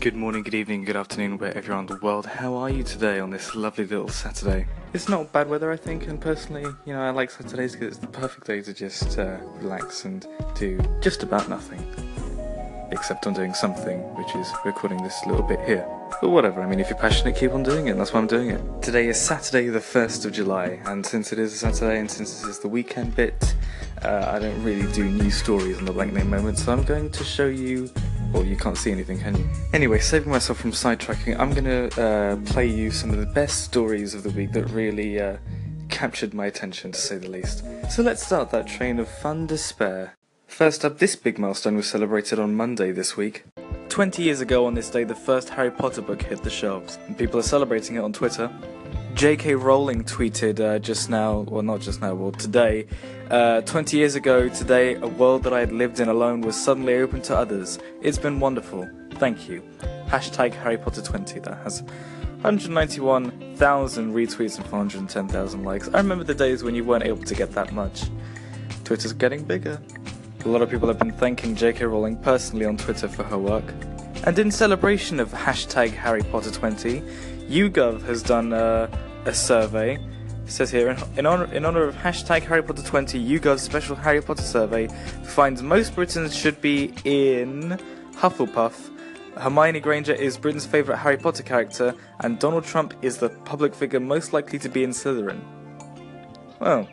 Good morning, good evening, good afternoon, wherever on the world. How are you today on this lovely little Saturday? It's not bad weather, I think, and personally, you know, I like Saturdays because it's the perfect day to just uh, relax and do just about nothing. Except I'm doing something, which is recording this little bit here. But whatever, I mean, if you're passionate, keep on doing it, and that's why I'm doing it. Today is Saturday, the 1st of July, and since it is a Saturday and since this is the weekend bit, uh, I don't really do news stories on the blank name moment, so I'm going to show you well, you can't see anything, can you? Anyway, saving myself from sidetracking, I'm gonna uh, play you some of the best stories of the week that really uh, captured my attention, to say the least. So let's start that train of fun despair. First up, this big milestone was celebrated on Monday this week. 20 years ago on this day, the first Harry Potter book hit the shelves, and people are celebrating it on Twitter. J.K. Rowling tweeted uh, just now, well, not just now, well, today, uh, 20 years ago today, a world that I had lived in alone was suddenly open to others. It's been wonderful. Thank you. Hashtag Harry Potter 20. That has 191,000 retweets and 410,000 likes. I remember the days when you weren't able to get that much. Twitter's getting bigger. A lot of people have been thanking J.K. Rowling personally on Twitter for her work. And in celebration of hashtag Harry Potter 20, YouGov has done uh, a survey. It says here, in honor, in honor of hashtag Harry Potter 20, YouGov's special Harry Potter survey finds most Britons should be in Hufflepuff. Hermione Granger is Britain's favourite Harry Potter character, and Donald Trump is the public figure most likely to be in Slytherin. Well,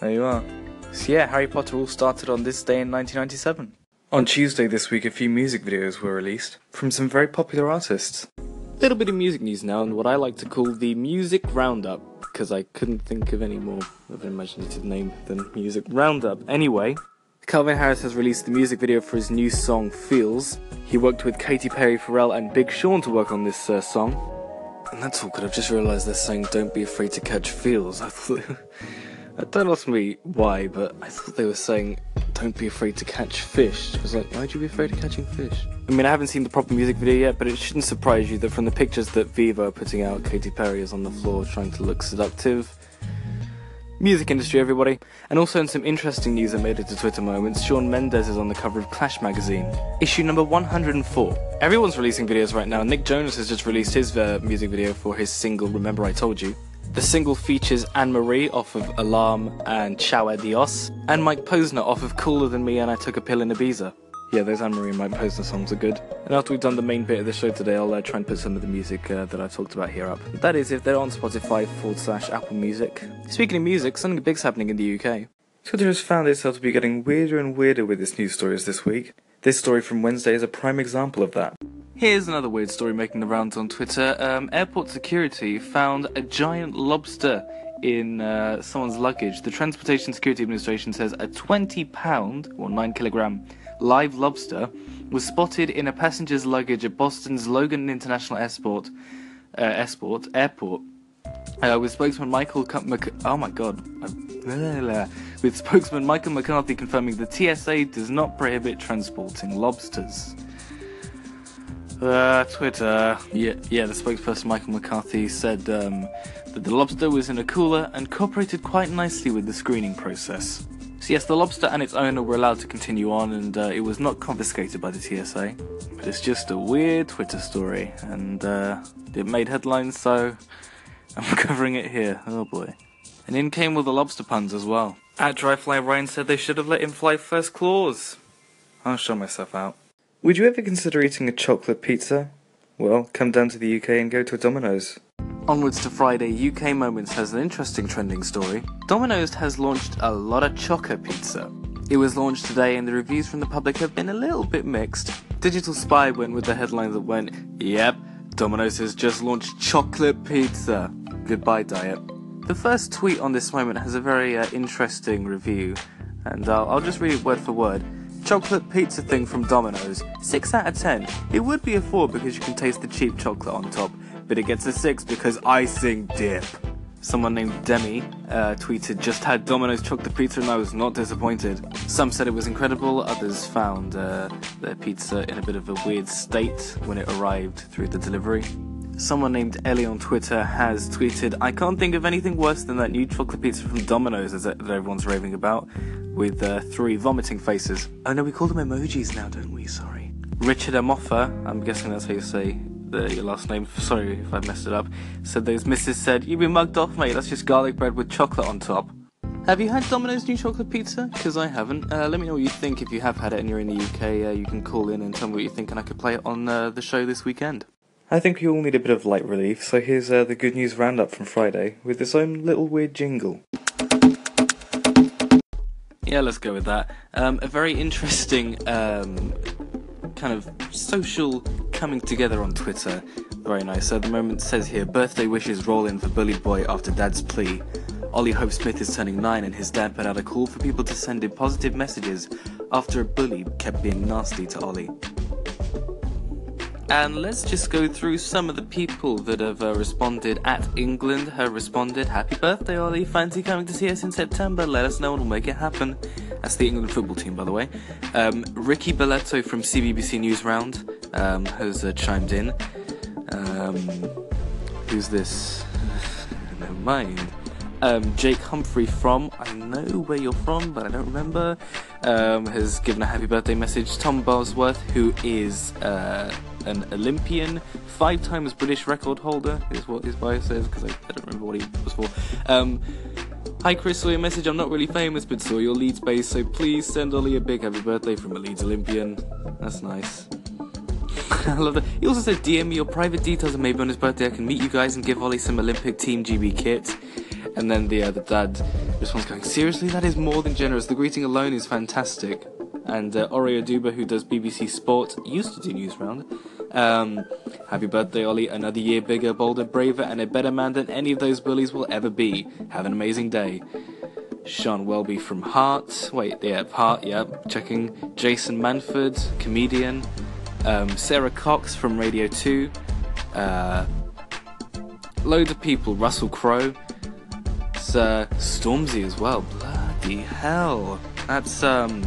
there you are. So yeah, Harry Potter all started on this day in 1997. On Tuesday this week, a few music videos were released from some very popular artists. Little bit of music news now, and what I like to call the music roundup, because I couldn't think of any more of an imaginative name than music roundup. Anyway, Calvin Harris has released the music video for his new song Feels. He worked with Katy Perry, Pharrell, and Big Sean to work on this uh, song. And that's all good. I've just realised they're saying "Don't be afraid to catch feels." I thought. Don't ask me why, but I thought they were saying don't be afraid to catch fish. I was like, why'd you be afraid of catching fish? I mean, I haven't seen the proper music video yet, but it shouldn't surprise you that from the pictures that Vevo are putting out, Katy Perry is on the floor trying to look seductive. Music industry, everybody. And also in some interesting news that made it to Twitter moments, Shawn Mendes is on the cover of Clash magazine, issue number 104. Everyone's releasing videos right now. Nick Jonas has just released his uh, music video for his single Remember I Told You. The single features Anne Marie off of Alarm and Ciao Adios, and Mike Posner off of Cooler Than Me and I Took a Pill in Ibiza. Yeah, those Anne Marie and Mike Posner songs are good. And after we've done the main bit of the show today, I'll uh, try and put some of the music uh, that I've talked about here up. That is, if they're on Spotify forward slash Apple Music. Speaking of music, something big's happening in the UK. Twitter has found itself to be getting weirder and weirder with its news stories this week. This story from Wednesday is a prime example of that. Here's another weird story making the rounds on Twitter. Um, airport security found a giant lobster in uh, someone's luggage. The Transportation Security Administration says a 20 pound, or 9 kilogram, live lobster was spotted in a passenger's luggage at Boston's Logan International Airport, uh, Airport, airport uh, with spokesman Michael C- Mc- oh my god with spokesman Michael McCarthy confirming the TSA does not prohibit transporting lobsters. Uh, Twitter. Yeah, yeah. The spokesperson Michael McCarthy said um, that the lobster was in a cooler and cooperated quite nicely with the screening process. So yes, the lobster and its owner were allowed to continue on, and uh, it was not confiscated by the TSA. But it's just a weird Twitter story, and uh, it made headlines, so I'm covering it here. Oh boy. And in came all the lobster puns as well. At Dryfly Ryan said they should have let him fly first claws. I'll show myself out. Would you ever consider eating a chocolate pizza? Well, come down to the UK and go to a Domino's. Onwards to Friday, UK Moments has an interesting trending story. Domino's has launched a lot of choco pizza. It was launched today, and the reviews from the public have been a little bit mixed. Digital Spy went with the headline that went, Yep, Domino's has just launched chocolate pizza. Goodbye, diet. The first tweet on this moment has a very uh, interesting review, and uh, I'll just read it word for word chocolate pizza thing from Domino's. 6 out of 10. It would be a 4 because you can taste the cheap chocolate on top, but it gets a 6 because icing dip. Someone named Demi uh, tweeted, just had Domino's chocolate pizza and I was not disappointed. Some said it was incredible, others found uh, their pizza in a bit of a weird state when it arrived through the delivery. Someone named Ellie on Twitter has tweeted, I can't think of anything worse than that new chocolate pizza from Domino's that everyone's raving about with uh, three vomiting faces. Oh no, we call them emojis now, don't we? Sorry. Richard Amoffa, I'm guessing that's how you say the, your last name, sorry if I messed it up, said those missus said, You've been mugged off, mate, that's just garlic bread with chocolate on top. Have you had Domino's new chocolate pizza? Because I haven't. Uh, let me know what you think if you have had it and you're in the UK. Uh, you can call in and tell me what you think, and I could play it on uh, the show this weekend. I think we all need a bit of light relief, so here's uh, the good news roundup from Friday with its own little weird jingle. Yeah, let's go with that. Um, a very interesting um, kind of social coming together on Twitter. Very nice. So the moment says here birthday wishes roll in for Bullied Boy after dad's plea. Ollie Hope Smith is turning nine, and his dad put out a call for people to send him positive messages after a bully kept being nasty to Ollie. And let's just go through some of the people that have uh, responded. At England have responded, Happy birthday, Ollie. Fancy coming to see us in September? Let us know and we'll make it happen. That's the England football team, by the way. Um, Ricky Boleto from CBBC News Round um, has uh, chimed in. Um, who's this? Never mind. Um, Jake Humphrey from I know where you're from, but I don't remember. Um, has given a happy birthday message. Tom Bosworth, who is uh, an Olympian, five times British record holder, is what his bio says, because I, I, don't remember what he was for. Um, Hi Chris, saw your message. I'm not really famous, but saw your Leeds base, so please send Ollie a big happy birthday from a Leeds Olympian. That's nice. I love that. He also said, DM me your private details and maybe on his birthday I can meet you guys and give Ollie some Olympic Team GB kit. And then the, uh, the dad one's going, seriously, that is more than generous. The greeting alone is fantastic. And uh, Ore Oduba, who does BBC Sport, used to do News Round. Um, happy birthday, Ollie. Another year bigger, bolder, braver, and a better man than any of those bullies will ever be. Have an amazing day. Sean Welby from Heart. Wait, yeah, Heart, yeah. Checking. Jason Manford, comedian. Um, Sara Cox from Radio 2. Uh, loads of people. Russell Crowe. Uh, Stormzy as well. Bloody hell. That's, um.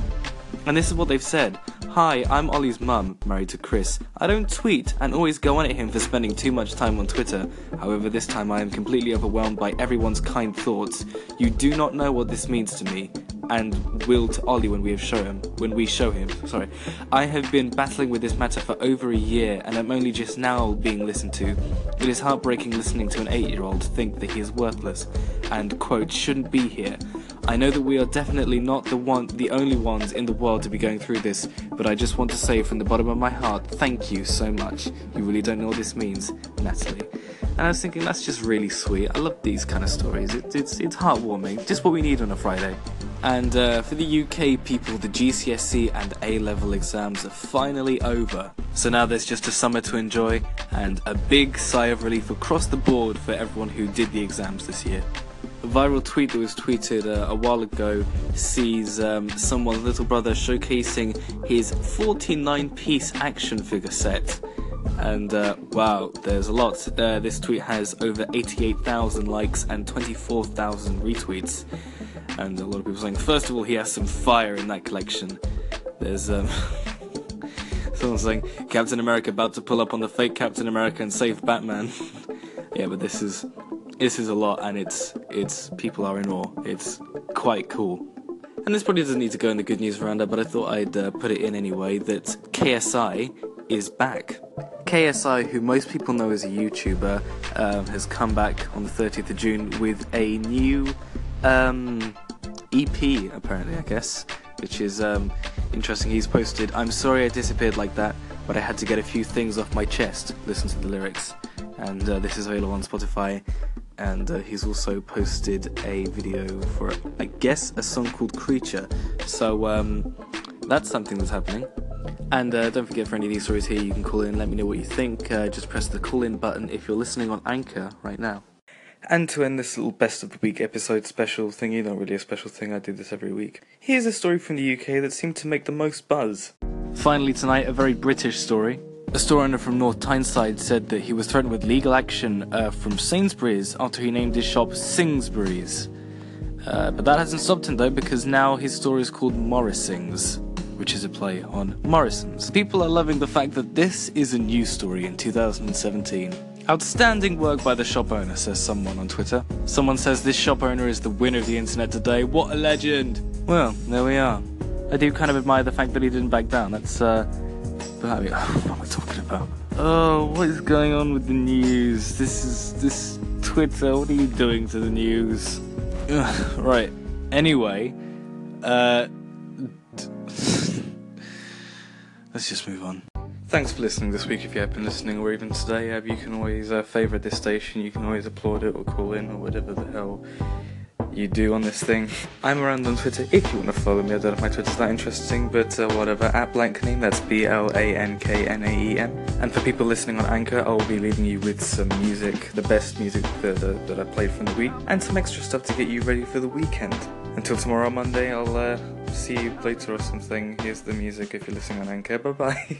And this is what they've said. Hi, I'm Ollie's mum, married to Chris. I don't tweet and always go on at him for spending too much time on Twitter. However, this time I am completely overwhelmed by everyone's kind thoughts. You do not know what this means to me and will to Ollie when we show him when we show him sorry I have been battling with this matter for over a year and I'm only just now being listened to it is heartbreaking listening to an 8 year old think that he is worthless and quote shouldn't be here I know that we are definitely not the one the only ones in the world to be going through this, but I just want to say from the bottom of my heart, thank you so much. You really don't know what this means, Natalie. And I was thinking that's just really sweet. I love these kind of stories. It, it's it's heartwarming. Just what we need on a Friday. And uh, for the UK people, the GCSE and A level exams are finally over. So now there's just a summer to enjoy and a big sigh of relief across the board for everyone who did the exams this year a viral tweet that was tweeted uh, a while ago sees um, someone's little brother showcasing his 49 piece action figure set. And uh, wow, there's a lot. Uh, this tweet has over 88,000 likes and 24,000 retweets. And a lot of people saying, first of all, he has some fire in that collection. There's um, someone saying, Captain America about to pull up on the fake Captain America and save Batman. yeah, but this is this is a lot, and it's it's people are in awe. It's quite cool. And this probably doesn't need to go in the good news roundup, but I thought I'd uh, put it in anyway that KSI is back. KSI, who most people know as a YouTuber, um, has come back on the 30th of June with a new um, EP, apparently, I guess, which is um, interesting. He's posted, I'm sorry I disappeared like that, but I had to get a few things off my chest. Listen to the lyrics. And uh, this is available on Spotify and uh, he's also posted a video for, I guess, a song called Creature. So um, that's something that's happening. And uh, don't forget, for any of these stories here, you can call in let me know what you think. Uh, just press the call in button if you're listening on Anchor right now. And to end this little best of the week episode special thingy, not really a special thing, I do this every week. Here's a story from the UK that seemed to make the most buzz. Finally, tonight, a very British story. A store owner from North Tyneside said that he was threatened with legal action uh, from Sainsbury's after he named his shop Singsbury's. Uh, but that hasn't stopped him though, because now his store is called Morrisings, which is a play on Morrison's. People are loving the fact that this is a news story in 2017. Outstanding work by the shop owner, says someone on Twitter. Someone says this shop owner is the winner of the internet today. What a legend! Well, there we are. I do kind of admire the fact that he didn't back down. That's uh, I mean, what am I talking about? Oh, what is going on with the news? This is this Twitter. What are you doing to the news? Ugh, right. Anyway, uh, let's just move on. Thanks for listening this week. If you have been listening, or even today, uh, you can always uh, favourite this station. You can always applaud it or call in or whatever the hell you do on this thing. I'm around on Twitter if you want to follow me. I don't know if my Twitter's that interesting, but uh, whatever. At Blanknaeme, that's B L A N K N A E M. And for people listening on Anchor, I'll be leaving you with some music, the best music that, that, that I played from the week, and some extra stuff to get you ready for the weekend. Until tomorrow, Monday, I'll uh, see you later or something. Here's the music if you're listening on Anchor. Bye bye.